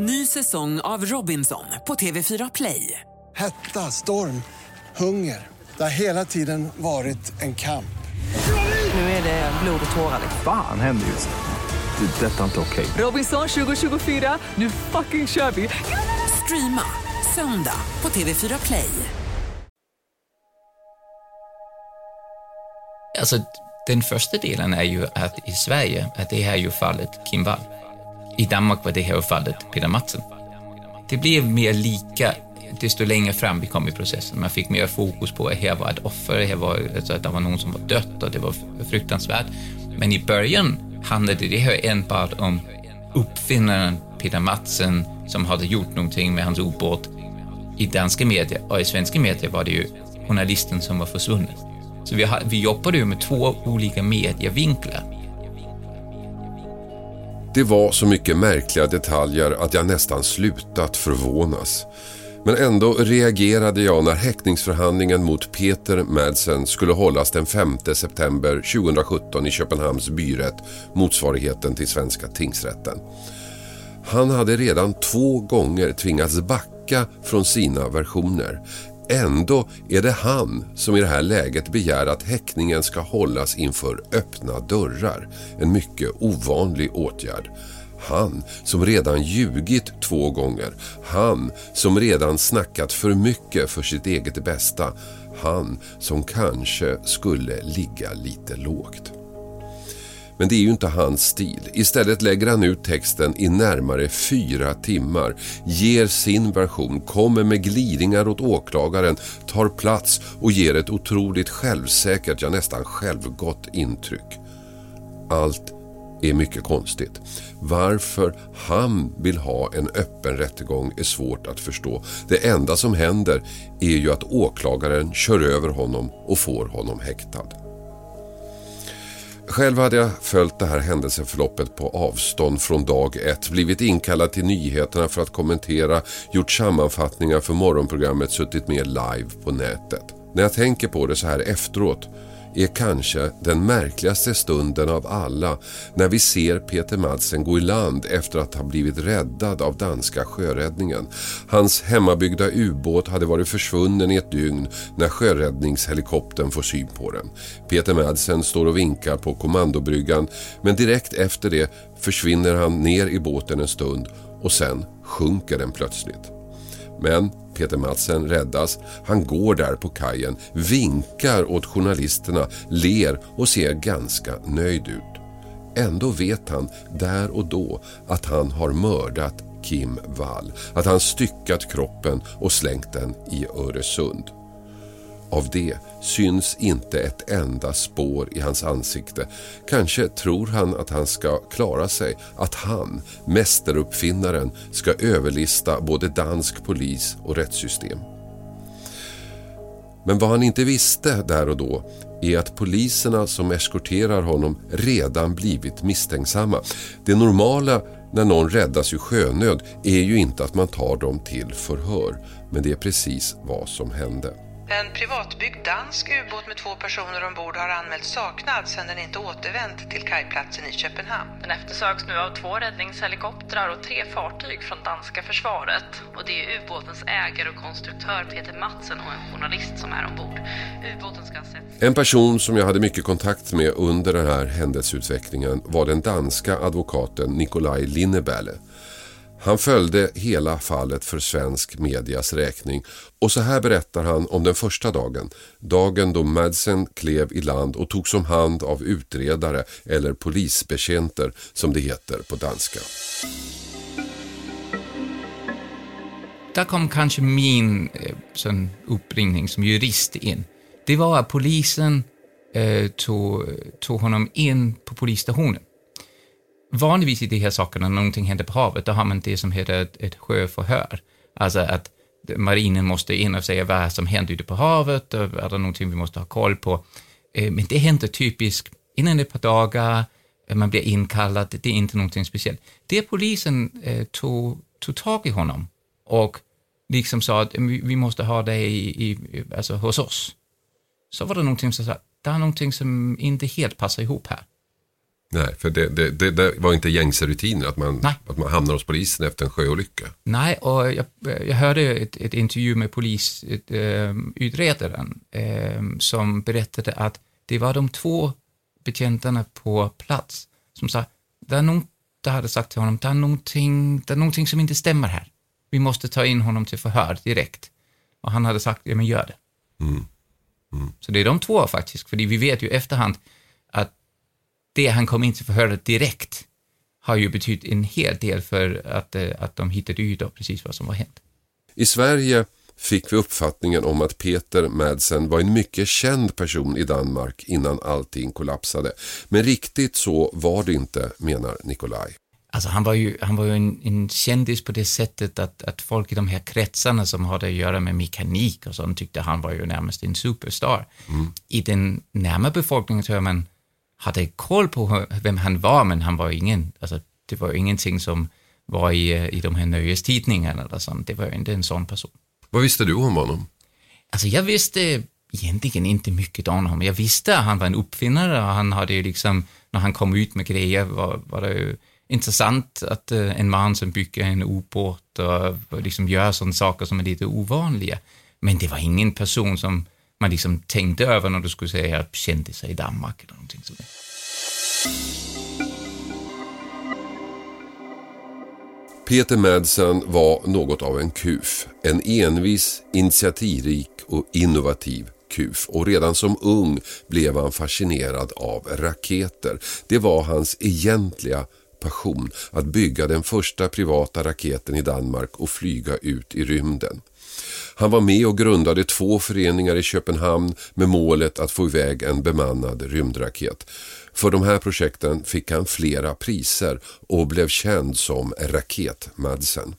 Ny säsong av Robinson på TV4 Play. Hetta, storm, hunger. Det har hela tiden varit en kamp. Nu är det blod och tårar. Fan händer just nu. Det. är Detta är inte okej. Robinson 2024, nu fucking kör vi! Streama söndag på TV4 Play. Alltså, den första delen är ju att i Sverige, att det här är ju fallet Kim Wall. I Danmark var det här fallet Peter Madsen. Det blev mer lika desto längre fram vi kom i processen. Man fick mer fokus på att här var ett offer, här var, alltså, att det var någon som var dött och det var fruktansvärt. Men i början handlade det här enbart om uppfinnaren Peter Madsen som hade gjort någonting med hans ubåt i danska medier och i svenska medier var det ju journalisten som var försvunnen. Så vi, har, vi jobbade ju med två olika medievinklar. Det var så mycket märkliga detaljer att jag nästan slutat förvånas. Men ändå reagerade jag när häktningsförhandlingen mot Peter Madsen skulle hållas den 5 september 2017 i Köpenhamns byrätt, motsvarigheten till svenska tingsrätten. Han hade redan två gånger tvingats backa från sina versioner. Ändå är det han som i det här läget begär att häckningen ska hållas inför öppna dörrar. En mycket ovanlig åtgärd. Han som redan ljugit två gånger. Han som redan snackat för mycket för sitt eget bästa. Han som kanske skulle ligga lite lågt. Men det är ju inte hans stil. Istället lägger han ut texten i närmare fyra timmar, ger sin version, kommer med glidningar åt åklagaren, tar plats och ger ett otroligt självsäkert, ja nästan självgott intryck. Allt är mycket konstigt. Varför han vill ha en öppen rättegång är svårt att förstå. Det enda som händer är ju att åklagaren kör över honom och får honom häktad. Själv hade jag följt det här händelseförloppet på avstånd från dag ett, blivit inkallad till nyheterna för att kommentera, gjort sammanfattningar för morgonprogrammet, suttit med live på nätet. När jag tänker på det så här efteråt är kanske den märkligaste stunden av alla när vi ser Peter Madsen gå i land efter att ha blivit räddad av danska sjöräddningen. Hans hemmabyggda ubåt hade varit försvunnen i ett dygn när sjöräddningshelikoptern får syn på den. Peter Madsen står och vinkar på kommandobryggan men direkt efter det försvinner han ner i båten en stund och sen sjunker den plötsligt. Men Peter Madsen räddas. Han går där på kajen, vinkar åt journalisterna, ler och ser ganska nöjd ut. Ändå vet han där och då att han har mördat Kim Wall. Att han styckat kroppen och slängt den i Öresund. Av det syns inte ett enda spår i hans ansikte. Kanske tror han att han ska klara sig, att han, mästeruppfinnaren, ska överlista både dansk polis och rättssystem. Men vad han inte visste där och då är att poliserna som eskorterar honom redan blivit misstänksamma. Det normala när någon räddas ur sjönöd är ju inte att man tar dem till förhör, men det är precis vad som hände. En privatbyggd dansk ubåt med två personer ombord har anmälts saknad sedan den inte återvänt till kajplatsen i Köpenhamn. Den eftersöks nu av två räddningshelikoptrar och tre fartyg från danska försvaret. Och det är ubåtens ägare och konstruktör Peter Madsen och en journalist som är ombord. Ubåten ska ha setts... En person som jag hade mycket kontakt med under den här händelseutvecklingen var den danska advokaten Nikolaj Linneberle. Han följde hela fallet för svensk medias räkning och så här berättar han om den första dagen. Dagen då Madsen klev i land och togs om hand av utredare eller polisbetjänter som det heter på danska. Där kom kanske min eh, sån uppringning som jurist in. Det var att polisen eh, tog, tog honom in på polisstationen vanligtvis i de här sakerna, när någonting händer på havet, då har man det som heter ett, ett sjöförhör. Alltså att marinen måste in och säga vad som händer ute på havet, och är det någonting vi måste ha koll på. Eh, men det händer typiskt innan ett par dagar, eh, man blir inkallad, det är inte någonting speciellt. Det polisen eh, tog, tog tag i honom och liksom sa att vi måste ha dig i, i, alltså hos oss. Så var det någonting som sa, det är någonting som inte helt passar ihop här. Nej, för det, det, det, det var inte gängse rutiner att man, Nej. att man hamnar hos polisen efter en sjöolycka. Nej, och jag, jag hörde ett, ett intervju med polisutredaren eh, som berättade att det var de två betjänterna på plats som sa, det är någon, det hade sagt till honom, det är, någonting, det är någonting som inte stämmer här. Vi måste ta in honom till förhör direkt. Och han hade sagt, ja men gör det. Så det är de två faktiskt, för vi vet ju efterhand det han kom in till förhöret direkt har ju betytt en hel del för att, eh, att de hittade ut då precis vad som var hänt. I Sverige fick vi uppfattningen om att Peter Madsen var en mycket känd person i Danmark innan allting kollapsade. Men riktigt så var det inte, menar Nikolaj. Alltså han var ju, han var ju en, en kändis på det sättet att, att folk i de här kretsarna som hade att göra med mekanik och sånt tyckte han var ju närmast en superstar. I den närmare befolkningen jag man hade koll på hur- vem han var, men han var ingen, alltså det var ingenting som var i, eh, i de här nöjestidningarna eller sånt. Det var inte en sån person. Vad visste du om honom? Alltså jag visste egentligen inte mycket om honom. Jag visste att han var en uppfinnare och han hade ju liksom, när han kom ut med grejer var, var det ju intressant att en man som bygger en ubåt och liksom gör sådana saker som är lite ovanliga. Men det var ingen person som man liksom tänkte över när du skulle säga kändisar i Danmark eller någonting sånt. Peter Madsen var något av en kuf. En envis, initiativrik och innovativ kuf. Och redan som ung blev han fascinerad av raketer. Det var hans egentliga passion att bygga den första privata raketen i Danmark och flyga ut i rymden. Han var med och grundade två föreningar i Köpenhamn med målet att få iväg en bemannad rymdraket. För de här projekten fick han flera priser och blev känd som Raket-Madsen.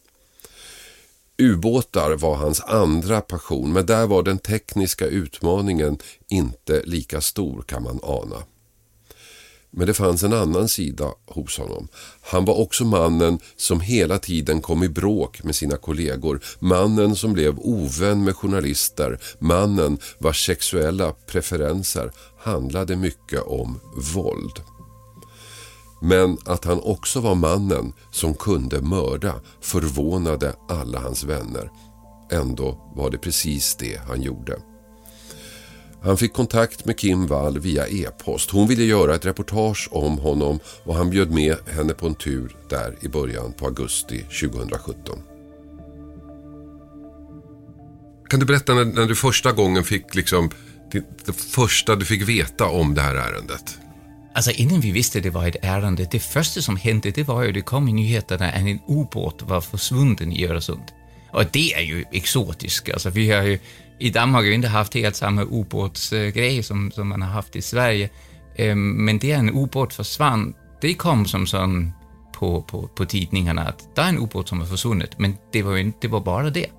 Ubåtar var hans andra passion men där var den tekniska utmaningen inte lika stor kan man ana. Men det fanns en annan sida hos honom. Han var också mannen som hela tiden kom i bråk med sina kollegor. Mannen som blev ovän med journalister. Mannen vars sexuella preferenser handlade mycket om våld. Men att han också var mannen som kunde mörda förvånade alla hans vänner. Ändå var det precis det han gjorde. Han fick kontakt med Kim Wall via e-post. Hon ville göra ett reportage om honom och han bjöd med henne på en tur där i början på augusti 2017. Kan du berätta när, när du första gången fick liksom det, det första du fick veta om det här ärendet? Alltså innan vi visste det var ett ärende, det första som hände det var ju, det kom i nyheterna att en ubåt var försvunnen i Öresund. Och det är ju exotiskt, alltså vi har ju, i Danmark har vi inte haft helt samma ubåtsgrej som, som man har haft i Sverige. Ehm, men det är en ubåt försvann, det kom som sån på, på, på tidningarna att det är en ubåt som har försvunnit, men det var ju det var bara det.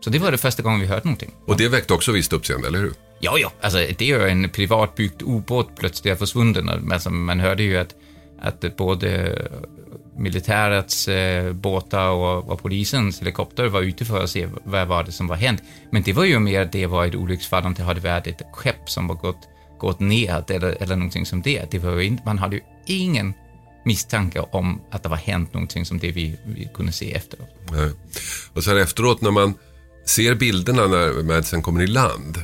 Så det var det första gången vi hörde någonting. Och det väckte också visst uppseende, eller hur? Ja, ja, alltså det är ju en privatbyggd ubåt plötsligt är försvunnen. Alltså, man hörde ju att, att både militärets eh, båtar och, och polisens helikopter var ute för att se vad var det som var hänt. Men det var ju mer att det var ett olycksfall om det hade varit ett skepp som var gått, gått ner eller, eller någonting som det. det var ju inte, man hade ju ingen misstanke om att det var hänt någonting som det vi, vi kunde se efteråt. Nej. Och sen efteråt när man ser bilderna när Madsen kommer i land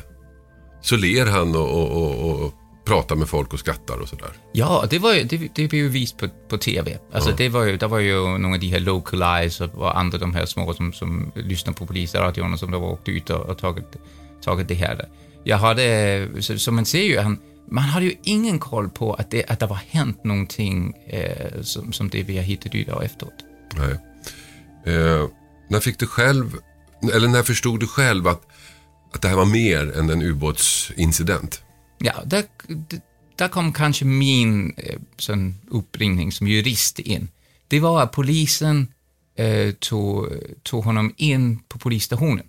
så ler han och, och, och, och pratar med folk och skrattar och sådär. Ja, det var ju, det, det blev ju vist på, på TV. Alltså det var ju, det var ju några av de här localize och, andra de här små som, som lyssnar på polisradion och som då åkt ut och, och tagit, tagit det här. Jag hade, så man ser ju, han, man hade ju ingen koll på att det, att det var hänt någonting eh, som, som det vi har hittat av efteråt. Nej. Eh, när fick du själv, eller när förstod du själv att, att det här var mer än en ubåtsincident? Ja, där, där kom kanske min eh, sån uppringning som jurist in. Det var att polisen eh, tog, tog honom in på polisstationen.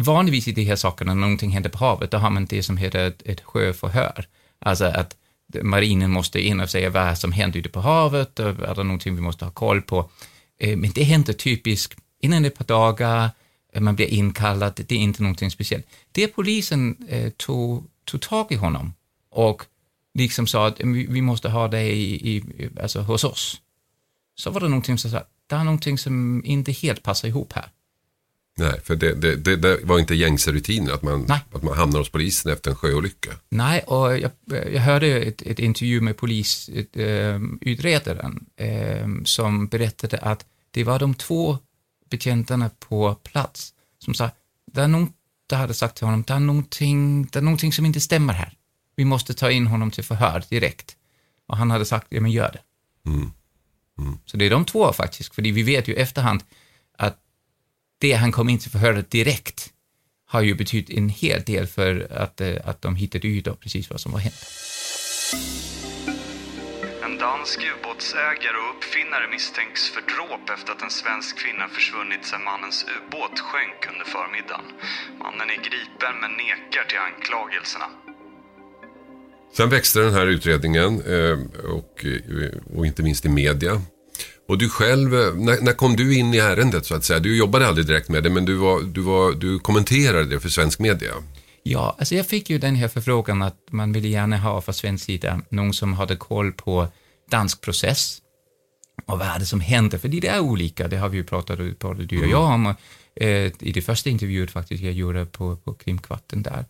Vanligtvis i de här sakerna, när någonting händer på havet, då har man det som heter ett, ett sjöförhör. Alltså att marinen måste in och säga vad som händer ute på havet, och är det någonting vi måste ha koll på. Eh, men det händer typiskt innan ett par dagar, eh, man blir inkallad, det är inte någonting speciellt. Det polisen eh, tog, tog tag i honom och liksom sa att vi, måste ha dig i, i, alltså hos oss, så var det någonting som sa, det är någonting som inte helt passar ihop här. Nej, för det, det, det, det var inte gängse rutiner att man, Nej. att man hamnar hos polisen efter en sjöolycka. Nej, och jag, jag hörde ett, ett intervju med polisutredaren eh, som berättade att det var de två betjänterna på plats som sa, det är någon, det hade sagt till honom, det är, någonting, det är någonting som inte stämmer här. Vi måste ta in honom till förhör direkt. Och han hade sagt, ja men gör det. Så det är de två faktiskt, för vi vet ju efterhand att det han kom in till förhöret direkt har ju betytt en hel del för att, eh, att de hittade ut precis vad som var hänt. Dansk ubåtsägare och uppfinnare misstänks för dråp efter att en svensk kvinna försvunnit sedan mannens ubåt sjönk under förmiddagen. Mannen är gripen men nekar till anklagelserna. Sen växte den här utredningen eh, och, eh, och inte minst i media. Och du själv, eh, när, när kom du in i ärendet så att säga? Du jobbade aldrig direkt med det men du, var, du, var, du kommenterade det för svensk media. Ja, alltså jag fick ju den här förfrågan att man ville gärna ha från svensk sida någon som hade koll på dansk process och vad är det som händer, för det är olika, det har vi ju pratat både du och jag om eh, i det första intervjuet faktiskt jag gjorde på, på Krimkvarten där.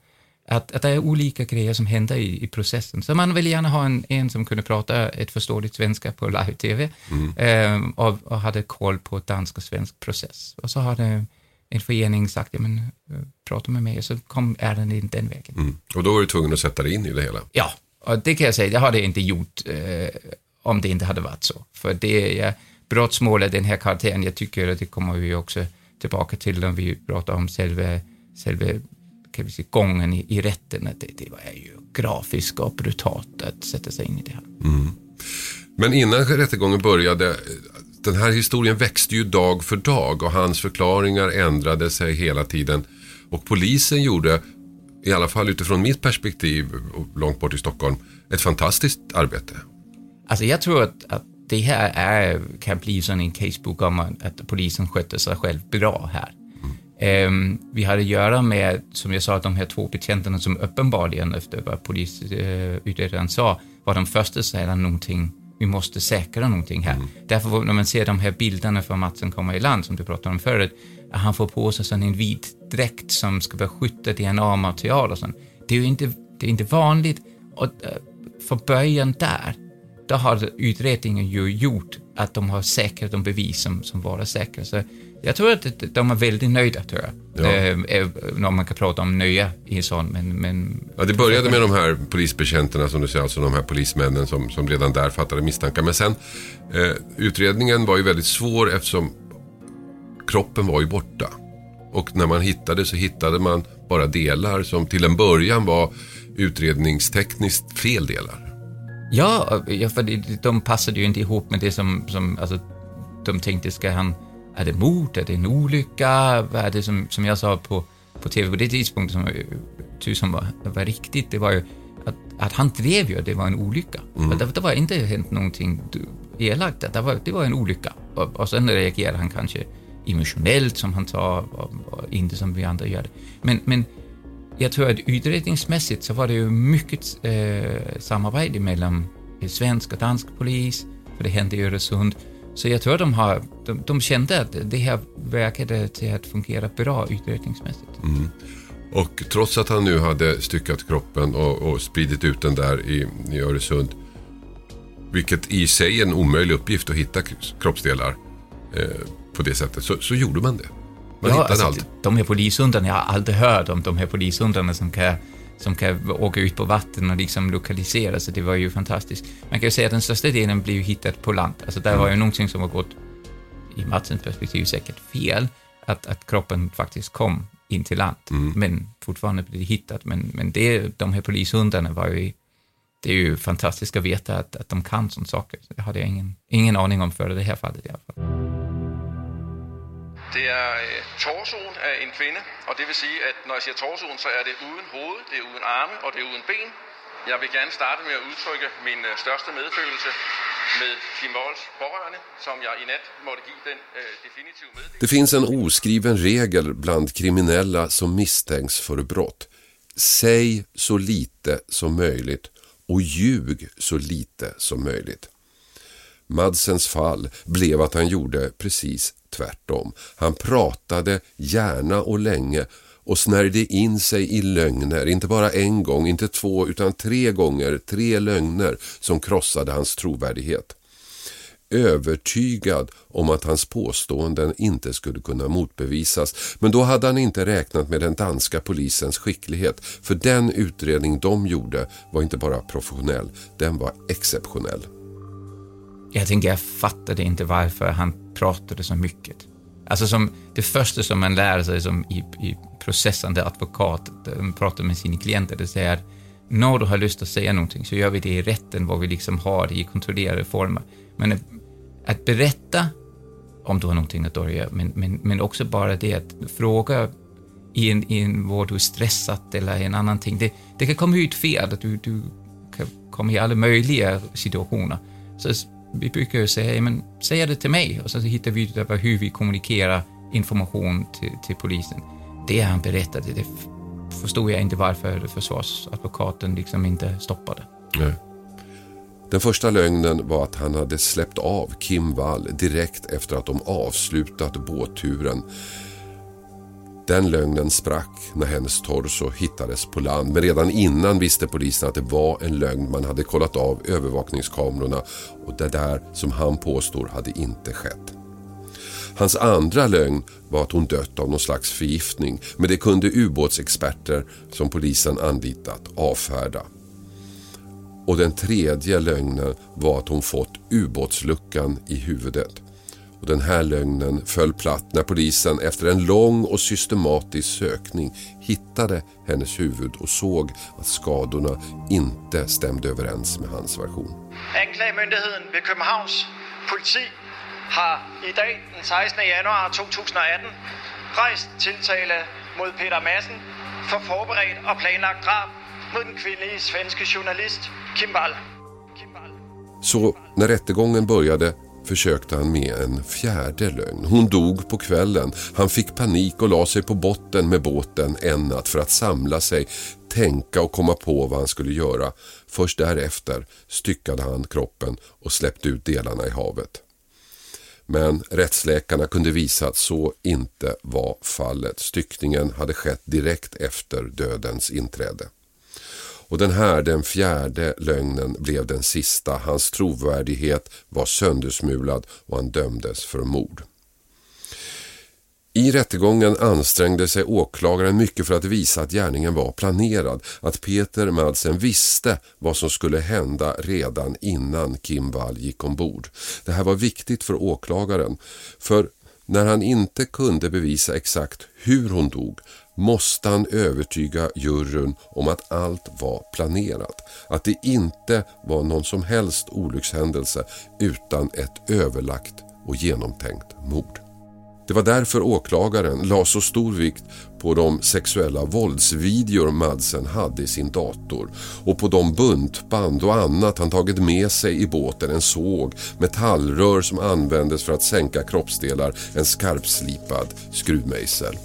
Att, att det är olika grejer som händer i, i processen. Så man vill gärna ha en, en som kunde prata ett förståeligt svenska på live-tv eh, och, och hade koll på dansk och svensk process. Och så hade en förening sagt, ja men eh, prata med mig och så kom ärendet den vägen. Mm. Och då var du tvungen att sätta dig in i det hela. Ja, och det kan jag säga, det hade jag inte gjort eh, om det inte hade varit så. För det är brottsmål av den här karaktären, jag tycker att det kommer vi också tillbaka till när vi pratar om själva, själva kan vi säga, gången i, i rätten, att det, det är ju grafiskt och brutalt att sätta sig in i det här. Mm. Men innan rättegången började, den här historien växte ju dag för dag och hans förklaringar ändrade sig hela tiden. Och polisen gjorde, i alla fall utifrån mitt perspektiv, långt bort i Stockholm, ett fantastiskt arbete. Alltså jag tror att, att det här är, kan bli som en casebook om att, polisen skötte sig själv bra här. Ehm, vi hade att göra med, som jag sa, de här två betjänterna som uppenbarligen, efter vad polisutredaren sa, var de första att säga någonting, vi måste säkra någonting här. Därför var- när man ser de här bilderna från Matsen kommer i land, som du pratade om förut, att han får på sig sån en vit dräkt som ska beskjuta DNA-material och sånt. Det är ju inte, det är inte vanligt. Och eh, från början där, då har utredningen ju gjort att de har säkrat de bevis som, som var säkra. Så jag tror att de är väldigt nöjda, tror jag. Ja. Eh, eh, när man kan prata om nöja i en sån, men... men Ja, det började med de här polisbetjänterna som du säger, alltså de här polismännen som, som redan där fattade misstankar. Men sen, eh, utredningen var ju väldigt svår eftersom kroppen var ju borta. Och när man hittade så hittade man bara delar som till en början var utredningstekniskt fel delar. Ja, för de passade ju inte ihop med det som, som alltså, de tänkte, ska han, är det mord, är det en olycka, vad är det som, som jag sa på, på tv på det tidspunktet som tyckte som var, var riktigt, det var ju att, att han drev ju, det var en olycka. Mm. Det, det var inte hänt någonting elakt, det var, det var en olycka. Och, och sen reagerade han kanske emotionellt som han sa, och, och inte som vi andra gör. Men, men jag tror att utredningsmässigt så var det ju mycket eh, samarbete mellan svensk och dansk polis, för det hände i Öresund. Så jag tror att de, har, de, de kände att det här verkade till att fungera bra utredningsmässigt. Mm. Och trots att han nu hade styckat kroppen och, och spridit ut den där i, i Öresund. Vilket i sig är en omöjlig uppgift att hitta kroppsdelar eh, på det sättet. Så, så gjorde man det. Man hittade alltså, allt. De här polishundarna, jag har aldrig hört om de här polishundarna som kan, som kan åka ut på vatten och liksom lokalisera sig. Det var ju fantastiskt. Man kan ju säga att den största delen blev hittad på land. Alltså där var ju någonting som har gått, i Matsens perspektiv säkert fel, att, att kroppen faktiskt kom in till land. Men fortfarande blev det hittat. Men, men det, de här polishundarna var ju, det är ju fantastiskt att veta att, att de kan sådana saker. Så det hade jag ingen, ingen aning om före det här fallet i alla fall. Det er øh, torsoen af en kvinde, og det vil sige, at når jeg siger torsoen, så er det uden hoved, det er uden arme og det er uden ben. Jeg vil gerne starte med at udtrykke min øh, største medfølelse med Kim Volds pårørende, som jeg i nat måtte give den øh, definitive meddelelse. Det finns en oskriven regel bland kriminella som misstänks för brott. Säg så lite som möjligt och ljug så lite som möjligt. Madsens fall blev att han gjorde precis tvärtom. Han pratade gärna och länge och snärjde in sig i lögner, inte bara en gång, inte två, utan tre gånger, tre lögner som krossade hans trovärdighet. Övertygad om att hans påståenden inte skulle kunna motbevisas, men då hade han inte räknat med den danska polisens skicklighet, för den utredning de gjorde var inte bara professionell, den var exceptionell. Jag tänker, jag fattade inte varför han pratade så mycket. Alltså som det första som man lär sig som i, i processande advokat, eh, pratar med sina klienter, det säger att när du har lust att säga någonting så gör vi det i rätten, vad vi liksom har det i kontrollerade former. Men att berätta om du har någonting att dölja, men, men, men också bara det att fråga i en, i en vård du är stressad eller en annan ting, det, det kan komma ut fel, att du, du kan komma i alla möjliga situationer. Så vi brukar ju säga, men säg det till mig och så hittar vi ut hur vi kommunikerar information till, till polisen. Det han berättade, det förstod jag inte varför försvarsadvokaten liksom inte stoppade. Nej. Den första lögnen var att han hade släppt av Kim Wall direkt efter att de avslutat båtturen. Den lögnen sprack när hennes torso hittades på land men redan innan visste polisen att det var en lögn. Man hade kollat av övervakningskamerorna och det där som han påstår hade inte skett. Hans andra lögn var att hon dött av någon slags förgiftning men det kunde ubåtsexperter som polisen anlitat avfärda. Och den tredje lögnen var att hon fått ubåtsluckan i huvudet. Och den här lögnen föll platt när polisen efter en lång och systematisk sökning hittade hennes huvud och såg att skadorna inte stämde överens med hans version. Anklagemyndigheten vid Köpenhamns politi har idag den 16 januari 2018 rejst tilltale mot Peter Madsen för förberett och planlagt drab mot den kvinnliga svenska journalist Kim Wall. Så när rättegången började försökte han med en fjärde lögn. Hon dog på kvällen. Han fick panik och la sig på botten med båten en natt för att samla sig, tänka och komma på vad han skulle göra. Först därefter styckade han kroppen och släppte ut delarna i havet. Men rättsläkarna kunde visa att så inte var fallet. Styckningen hade skett direkt efter dödens inträde. Och den här, den fjärde lögnen, blev den sista. Hans trovärdighet var söndersmulad och han dömdes för mord. I rättegången ansträngde sig åklagaren mycket för att visa att gärningen var planerad, att Peter Madsen visste vad som skulle hända redan innan Kim Wall gick ombord. Det här var viktigt för åklagaren, för när han inte kunde bevisa exakt hur hon dog måste han övertyga juryn om att allt var planerat. Att det inte var någon som helst olyckshändelse utan ett överlagt och genomtänkt mord. Det var därför åklagaren la så stor vikt på de sexuella våldsvideor Madsen hade i sin dator och på de buntband och annat han tagit med sig i båten, en såg, metallrör som användes för att sänka kroppsdelar, en skarpslipad skruvmejsel.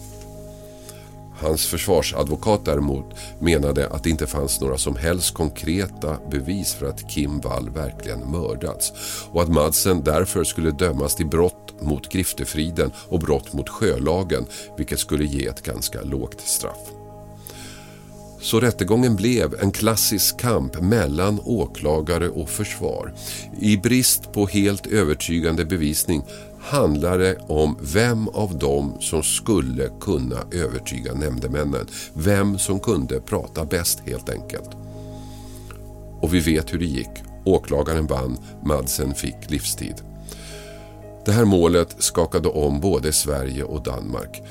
Hans försvarsadvokat däremot menade att det inte fanns några som helst konkreta bevis för att Kim Wall verkligen mördats och att Madsen därför skulle dömas till brott mot griftefriden och brott mot sjölagen vilket skulle ge ett ganska lågt straff. Så rättegången blev en klassisk kamp mellan åklagare och försvar. I brist på helt övertygande bevisning handlar det om vem av dem som skulle kunna övertyga nämndemännen. Vem som kunde prata bäst helt enkelt. Och vi vet hur det gick. Åklagaren vann, Madsen fick livstid. Det här målet skakade om både Sverige och Danmark.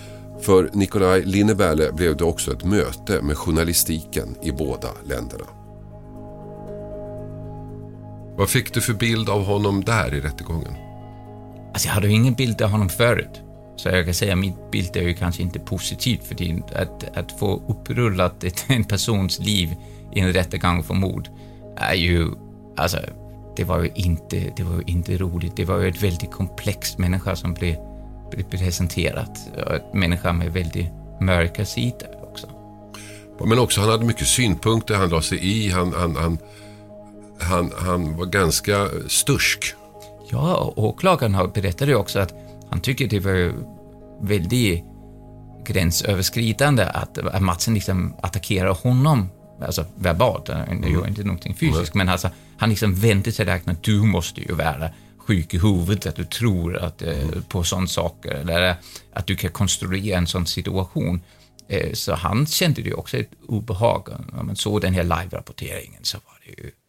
För Nikolaj Linneberle blev det också ett möte med journalistiken i båda länderna. Vad fick du för bild av honom där i rättegången? Alltså jag hade ju ingen bild av honom förut. Så jag kan säga att min bild är ju kanske inte positiv för det. Att, att få upprullat ett, en persons liv i en rättegång för mord är ju, alltså, det var ju inte, det var ju inte roligt. Det var ju ett väldigt komplext människa som blev, blev presenterat. En människa med väldigt mörka sidor också. Men också, han hade mycket synpunkter, han la sig i, han, han, han han, han var ganska stursk. Ja, och åklagaren berättade också att han tycker det var väldigt gränsöverskridande att, Matsen liksom attackerar honom, alltså verbalt, han gör inte någonting fysiskt, men alltså, han liksom vände sig direkt att du måste ju vara sjuk i huvudet, att du tror att, eh, på sådana saker, eller att du kan konstruera en sån situation. Eh, så han kände ju också ett obehag. När man såg den här live-rapporteringen så var det ju det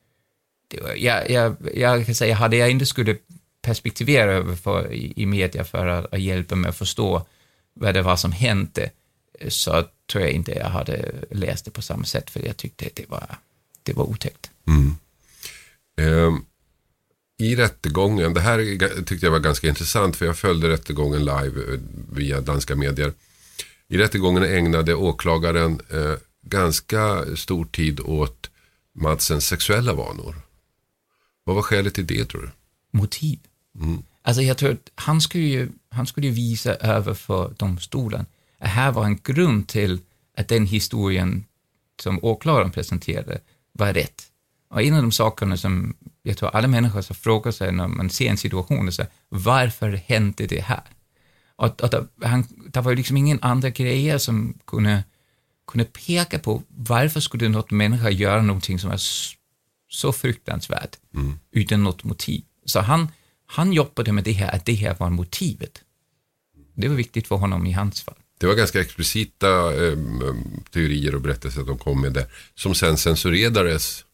jag, jag, jag kan säga, hade jag inte skulle perspektivera över för, i, i media för att, att hjälpa mig att förstå vad det var som hände, så tror jag inte jag hade läst det på samma sätt, för jag tyckte det var, det var otäckt. Mm. Ehm, I rättegången, det här tyckte jag var ganska intressant för jag följde rättegången live eh, via danska medier. I rättegången ägnade åklagaren eh, ganska stor tid åt Madsens sexuella vanor. Vad var skälet till det tror du? Motiv. Alltså jag tror att han skulle ju, han skulle ju visa över för domstolen att här var en grund till att den historien som åklagaren presenterade var rätt. Och en av de sakerna som jag tror alla människor så frågar sig när man ser en situation, är så här, varför hände det här? Och, och han, det var ju liksom ingen andra grejer som kunde, kunde peka på varför skulle något människa göra någonting som är så fruktansvärt utan något motiv. Så han, han jobbade med det här, att det här var motivet. Det var viktigt för honom i hans fall. Det var ganska explicita eh, teorier och berättelser de kom med där. Som sen censurerades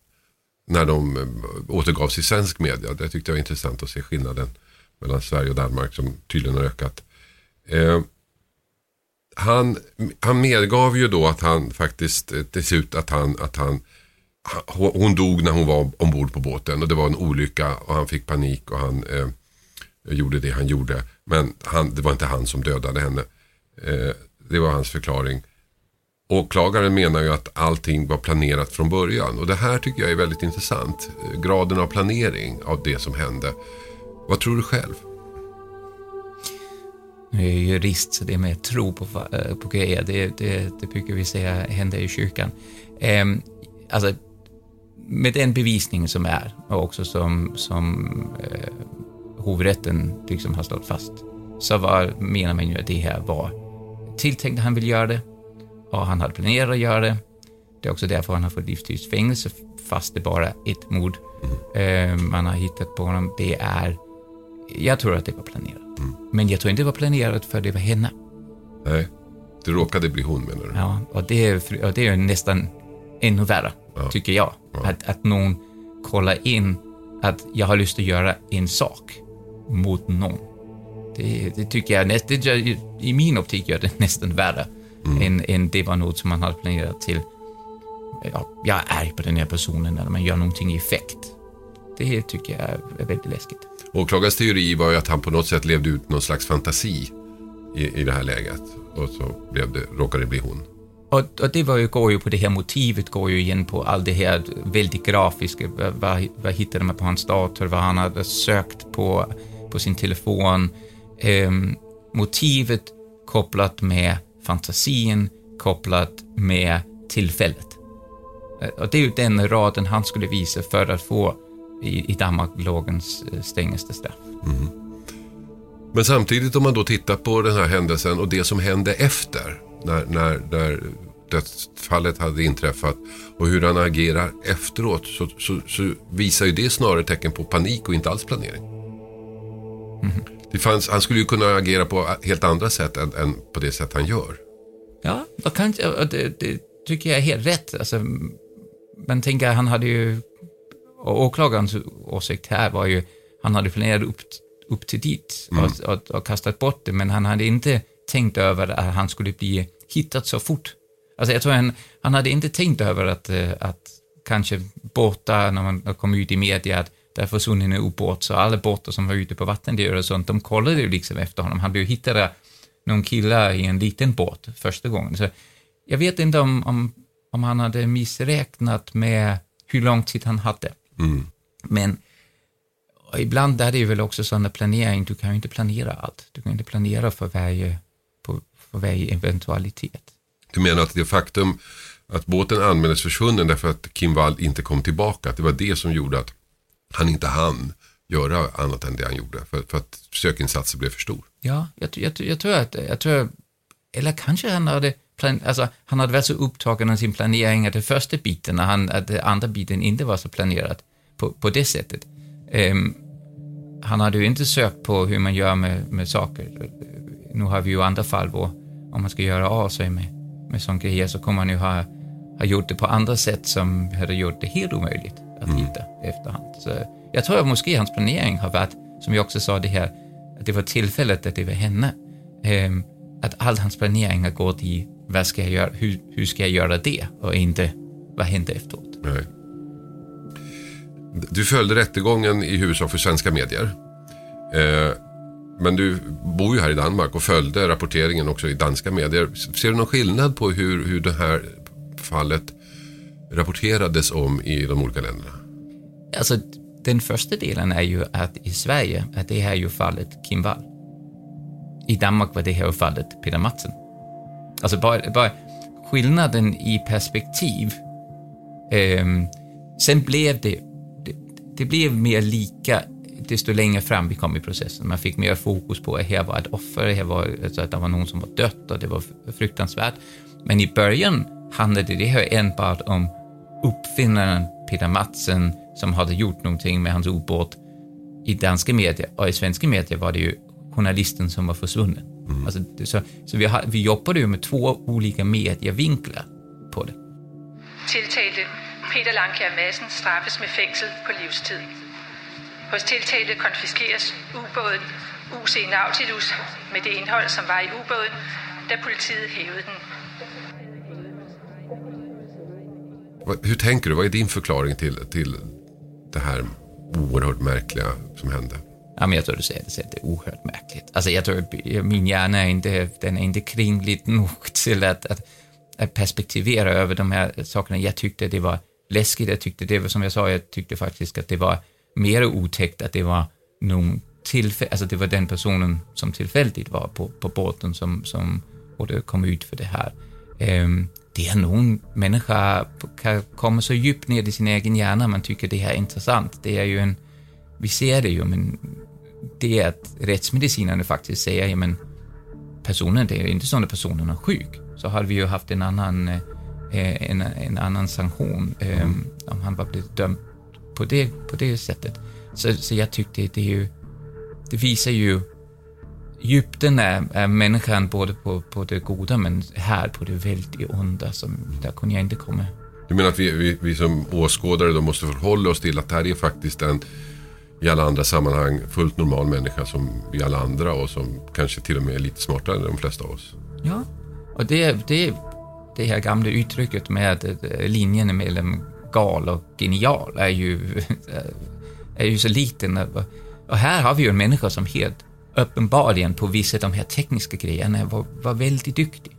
när de eh, återgavs i svensk media. Det tyckte jag var intressant att se skillnaden mellan Sverige och Danmark som tydligen har ökat. Eh, han, han medgav ju då att han faktiskt eh, till slut att han, att han hon dog när hon var ombord på båten och det var en olycka och han fick panik och han eh, gjorde det han gjorde. Men han, det var inte han som dödade henne. Eh, det var hans förklaring. Åklagaren menar ju att allting var planerat från början och det här tycker jag är väldigt intressant. Graden av planering av det som hände. Vad tror du själv? Nu är jag jurist, så det med tro på, eh, på grejer, det, det, det brukar vi säga händer i kyrkan. Eh, alltså, med den bevisning som är, och också som, som eh, hovrätten liksom har slått fast, så var, menar man ju att det här var tilltänkt att han ville göra det, och han hade planerat att göra det. Det är också därför han har fått livstidsfängelse, fast det bara ett mord eh, man har hittat på honom. Det är, jag tror att det var planerat. Men jag tror inte det var planerat för det var henne. Nej, det råkade bli hon menar du? Ja, och det och det är nästan ännu värre, tycker jag. Att, att någon kollar in att jag har lust att göra en sak mot någon. Det, det tycker jag, näst, det i min optik gör det nästan värre än, än det var något som man hade planerat till. Ja, jag är arg på den här personen eller man gör någonting i effekt. Det tycker jag är väldigt läskigt. Åklagarens teori var ju att han på något sätt levde ut någon slags fantasi i, i det här läget. Och så blev det, råkade det bli hon. Och, och det var ju, går ju på det här motivet, går ju igen på allt det här väldigt grafiska. Vad, vad, hittade man på hans dator, vad han hade sökt på, på sin telefon. Um, motivet kopplat med fantasin, kopplat med tillfället. Eh, och det är ju den raden han skulle visa för att få i, i Danmarklagens eh, strängaste straff. Mm-hmm. Men samtidigt om man då tittar på den här händelsen och det som hände efter. När, när, när dödsfallet hade inträffat och hur han agerar efteråt så, så, så visar ju det snarare tecken på panik och inte alls planering. Det fanns, han skulle ju kunna agera på helt andra sätt än, än på det sätt han gör. Ja, då kan, och det, det tycker jag är helt rätt. Alltså, man tänker, han hade ju, och åklagarens åsikt här var ju, han hade planerat upp, upp till dit och, och, och kastat bort det, men han hade inte tänkt över att han skulle bli hittad så fort. Alltså jag tror han, han hade inte tänkt över att, eh, att kanske båtar, när man kom ut i media, att där försvunnit en ubåt, så alla båtar som var ute på vattendyr och sånt, de kollade ju liksom efter honom. Han blev hittad någon kille i en liten båt första gången. Så jag vet inte om, om, om han hade missräknat med hur lång tid han hade. Men och ibland är det ju väl också sådana planering, du kan ju inte planera allt. Du kan inte planera för varje, för varje eventualitet. Du menar att det faktum att båten anmäldes försvunnen därför att Kim Wall inte kom tillbaka. Att det var det som gjorde att han inte hann göra annat än det han gjorde. För, för att sökinsatsen blev för stor. Ja, jag, jag, jag tror att, jag tror, eller kanske han hade, plan, alltså, han hade varit så upptagen av sin planering att det första biten, han, att det andra biten inte var så planerat på, på det sättet. Ehm, han hade ju inte sökt på hur man gör med, med saker. Nu har vi ju andra fall hvor, om man ska göra av sig med, med sån grejer så kommer man ju ha, ha gjort det på andra sätt som hade gjort det helt omöjligt att hitta efterhand. Så jag tror att måske hans planering har varit, som jag också sa, det här, att det var tillfället att det var henne. Ehm, att all hans planering har gått i, vad ska jag göra, hur, hur ska jag göra det? Och inte, vad hände efteråt? Nej. Du följde rättegången i huvudsak för svenska medier. Eh, men du bor ju här i Danmark och följde rapporteringen också i danska medier. Ser du någon skillnad på hur, hur det här fallet rapporterades om i de olika länderna? Alltså, den första delen är ju att i Sverige, att det här är ju fallet Kim Wall. I Danmark var det här fallet Peter Madsen. Alltså bara, bara skillnaden i perspektiv. Eh, sen blev det, det, det blev mer lika desto längre fram vi kom i processen. Man fick mer fokus på att här var ett offer, här var, alltså att det var någon som var dött och det var fruktansvärt. Men i början handlade det här enbart om uppfinnaren Peter Madsen som hade gjort någonting med hans ubåt i danska medier och i svenska medier var det ju journalisten som var försvunnen. Alltså, det- så så vi, har, vi jobbade ju med två olika medievinklar på det. Tiltalte Peter Langkjær Madsen straffes med fængsel på livstid. Hos tiltalte konfiskeres ubåden UC Nautilus med det indhold, som var i ubåden, da politiet hævede den. Hur tänker du? Vad är din förklaring till, till det här oerhört märkliga som hände? Ja, men jag tror du säger det, det är oerhört märkligt. Alltså jag tror att min hjärna är inte, den är inte kringligt nog till att, att, att perspektivera över de här sakerna. Jag tyckte det var läskigt, jag tyckte det var, som jag sa, jag tyckte faktiskt att det var mer otäckt att det var någon tillfälle, alltså det var den personen som tillfälligt var på, på båten som, som borde komma ut för det här. Um, det är någon människa kan komma så djupt ner i sin egen hjärna, man tycker det här är intressant. Det är ju en, vi ser det ju, men det är att rättsmedicinarna faktiskt säger, ja men personen, det är ju inte så att personen är sjuk, så hade vi ju haft en annan, eh, øh, øh, en, en annan sanktion eh, om han var blivit dömd på det, på det sättet. Så, så jag tyckte det är ju, det visar ju djupten är, är människan både på, på det goda men här på det väldigt onda som där kunde jag inte komma. Du menar att vi, vi, vi som åskådare då måste förhålla oss till att det här är faktiskt en i alla andra sammanhang fullt normal människa som vi alla andra och som kanske till och med är lite smartare än de flesta av oss. Ja, och det, det, det här gamla uttrycket med eh, linjen mellan gal och genial är ju, är ju så liten. Och här har vi ju en människa som helt uppenbarligen på vissa av de här tekniska grejerna var, var väldigt duktig.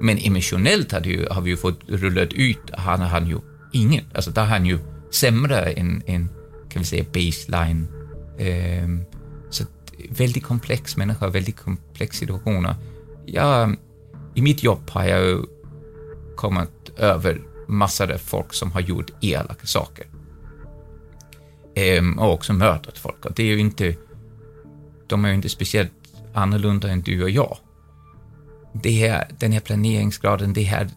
Men emotionellt hade ju, har vi ju fått rullat ut, han har han ju ingen, alltså där har han ju sämre än, än kan vi säga, baseline. Um, så att, väldigt komplex människa, väldigt komplex situationer. Jag, I mitt jobb har jag ju kommit över massor av folk som har gjort elaka saker. Ehm, och också mördat folk. Och det är ju inte, de är ju inte speciellt annorlunda än du och jag. Det här, den här planeringsgraden, det här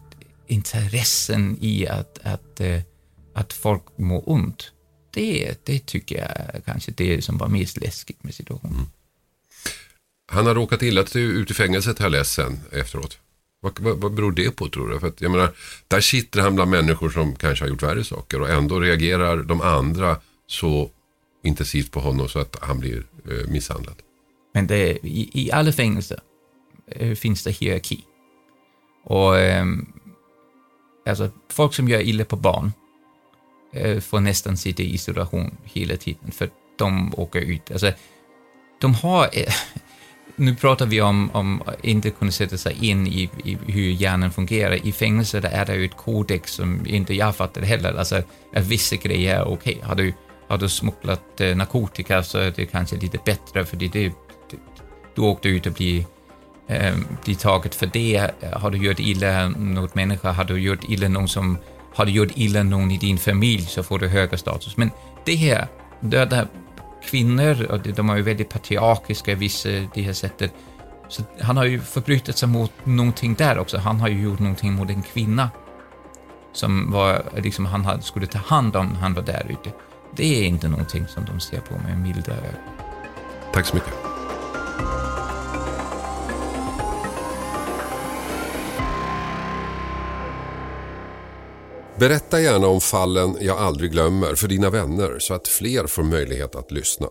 intressen i att, att, eh, att folk mår ont, det, det tycker jag är kanske det som var mest läskigt med situationen. Mm. Han har råkat illa ut i fängelset har jag läst sen efteråt. Vad, vad, vad beror det på tror du? För att, jag menar, där sitter han bland människor som kanske har gjort värre saker och ändå reagerar de andra så intensivt på honom så att han blir eh, misshandlad. Men det, i, i alla fängelser eh, finns det hierarki. Och eh, alltså, folk som gör illa på barn eh, får nästan sitta i isolation hela tiden, för de åker ut. Alltså, de har... Eh, nu pratar vi om, om att inte kunna sätta sig in i, i hur hjärnan fungerar. I fängelse där är det ju ett kodex som inte jag fattar heller. Alltså, att vissa grejer är okej. Har, du, har du smugglat eh, narkotika så är det kanske lite bättre, för det, det, det, du åkte ut och blir eh, bli taget för det. Har du gjort illa något människa, har du gjort illa någon som har du gjort illa någon i din familj så får du högre status. Men det här, döda kvinnor, och de är ju väldigt patriarkiska i vissa det här sättet. Så han har ju förbrutit sig mot någonting där också. Han har ju gjort någonting mot en kvinna som var, liksom, han skulle ta hand om han var där ute. Det är inte någonting som de ser på med milda ögon. Tack så mycket. Berätta gärna om fallen jag aldrig glömmer för dina vänner så att fler får möjlighet att lyssna.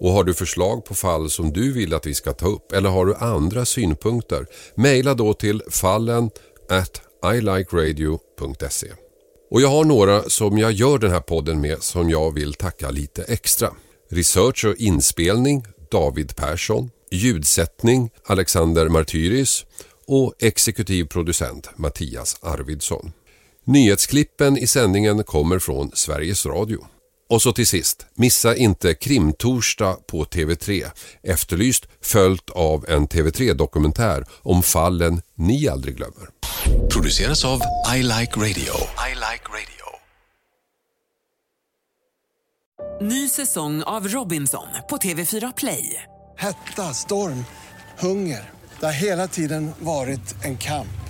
Och har du förslag på fall som du vill att vi ska ta upp eller har du andra synpunkter, mejla då till fallen at ilikeradio.se. Och jag har några som jag gör den här podden med som jag vill tacka lite extra. Research och inspelning David Persson, ljudsättning Alexander Martyris och exekutiv producent Mattias Arvidsson. Nyhetsklippen i sändningen kommer från Sveriges Radio. Och så till sist, missa inte Krimtorsdag på TV3. Efterlyst följt av en TV3-dokumentär om fallen ni aldrig glömmer. Produceras av I Like Radio. I like radio. Ny säsong av Robinson på TV4 Play. Hetta, storm, hunger. Det har hela tiden varit en kamp.